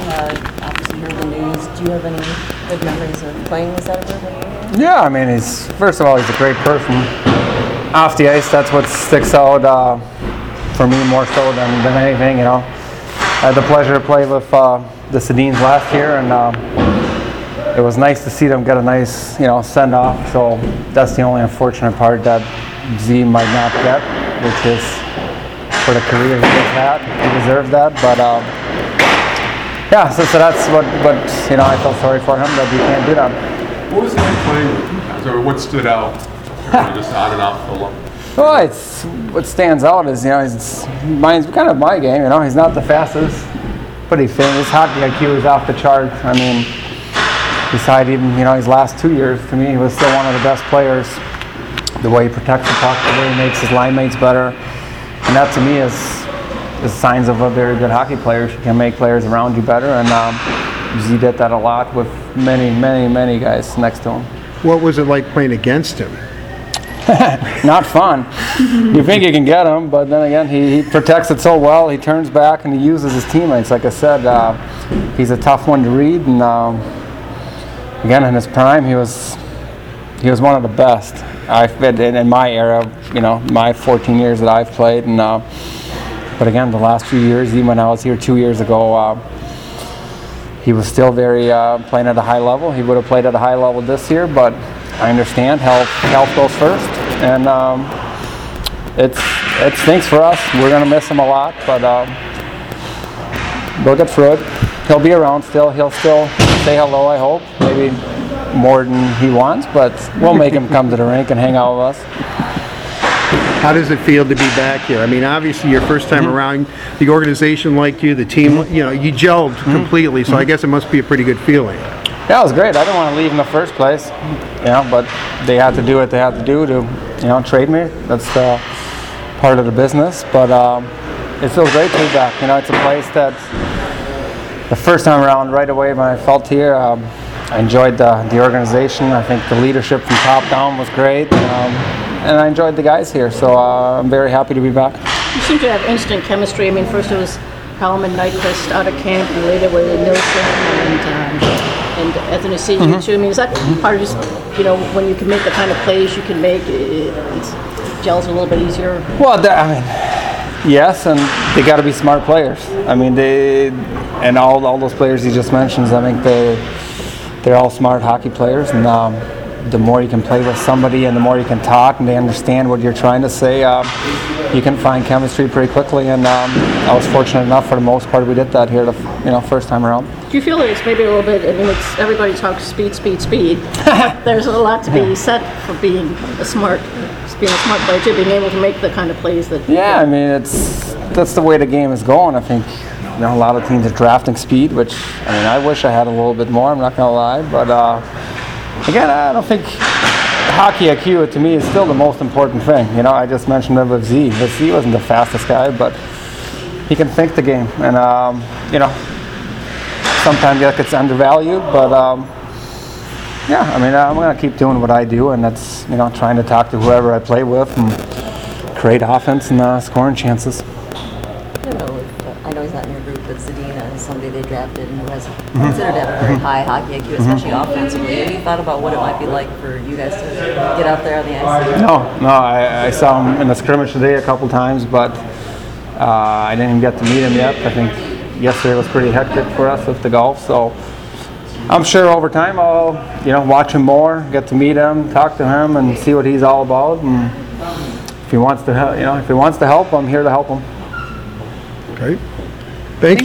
Uh, obviously heard the news. Do you have any good memories of playing with Zetterberg? Yeah, I mean, he's first of all, he's a great person. Off the ice, that's what sticks out uh, for me more so than, than anything. You know, I had the pleasure to play with uh, the Sedins last year, and uh, it was nice to see them get a nice, you know, send off. So that's the only unfortunate part that Z might not get, which is for the career he has had. He deserves that, but. Yeah, so, so that's what, what you know. I felt sorry for him that he can't do that. What was it like playing with you guys, or what stood out? Just on and off the lo- Well, it's what stands out is you know he's mine's kind of my game. You know, he's not the fastest, but he fit. His hockey IQ is off the charts. I mean, beside even you know his last two years, to me, he was still one of the best players. The way he protects the puck, the way he makes his line mates better, and that to me is is signs of a very good hockey player. He can make players around you better, and um, Z did that a lot with many, many, many guys next to him. What was it like playing against him? not fun. you think you can get him, but then again, he, he protects it so well. He turns back and he uses his teammates. Like I said, uh, he's a tough one to read, and um, again, in his prime, he was he was one of the best. I've been in, in my era, you know, my 14 years that I've played, and uh, but again, the last few years, even when I was here two years ago. Uh, he was still very uh, playing at a high level. He would have played at a high level this year, but I understand health health goes first, and um, it's it stinks for us. We're gonna miss him a lot, but um, we'll get through it. He'll be around still. He'll still say hello. I hope maybe more than he wants, but we'll make him come to the rink and hang out with us. How does it feel to be back here? I mean, obviously, your first time around, the organization liked you, the team, you know, you gelled completely, so I guess it must be a pretty good feeling. Yeah, it was great. I didn't want to leave in the first place, you know, but they had to do what they had to do to, you know, trade me. That's uh, part of the business. But um, it feels great to be back. You know, it's a place that the first time around, right away when I felt here, um, I enjoyed the, the organization. I think the leadership from top down was great, um, and I enjoyed the guys here. So uh, I'm very happy to be back. You seem to have instant chemistry. I mean, first it was Hellman, Nyquist out of camp, and later with Nielsen and, um, and Anthony Senior Mm-hmm. too. I mean, is that part of just, you know, when you can make the kind of plays you can make, it, it gels a little bit easier? Well, that, I mean, yes, and they got to be smart players. I mean, they and all all those players you just mentioned. I think they they're all smart hockey players, and um, the more you can play with somebody, and the more you can talk, and they understand what you're trying to say, um, you can find chemistry pretty quickly. And um, I was fortunate enough for the most part we did that here, the you know first time around. Do you feel that it's maybe a little bit, I mean, it's, everybody talks speed, speed, speed. There's a lot to be said for being a smart, being a smart player too, being able to make the kind of plays that. Yeah, I mean it's that's the way the game is going. I think you know a lot of teams are drafting speed, which I mean I wish I had a little bit more. I'm not gonna lie, but uh, again, I don't think hockey IQ to me is still the most important thing. You know, I just mentioned it with Z. But Z wasn't the fastest guy, but he can think the game, and um, you know sometimes that gets undervalued, but. Um, yeah, I mean, I'm gonna keep doing what I do, and that's you know trying to talk to whoever I play with and create offense and uh, scoring chances. Don't know if, uh, I know he's not in your group, but Zadina is somebody they drafted and who has considered to have a very high hockey IQ, especially offensively. Have you thought about what it might be like for you guys to get out there on the ice? No, no, I, I saw him in the scrimmage today a couple times, but uh, I didn't even get to meet him yet. I think yesterday was pretty hectic for us with the golf, so I'm sure over time I'll, you know, watch him more, get to meet him, talk to him, and see what he's all about. And if he wants to, help, you know, if he wants to help, I'm here to help him. Okay?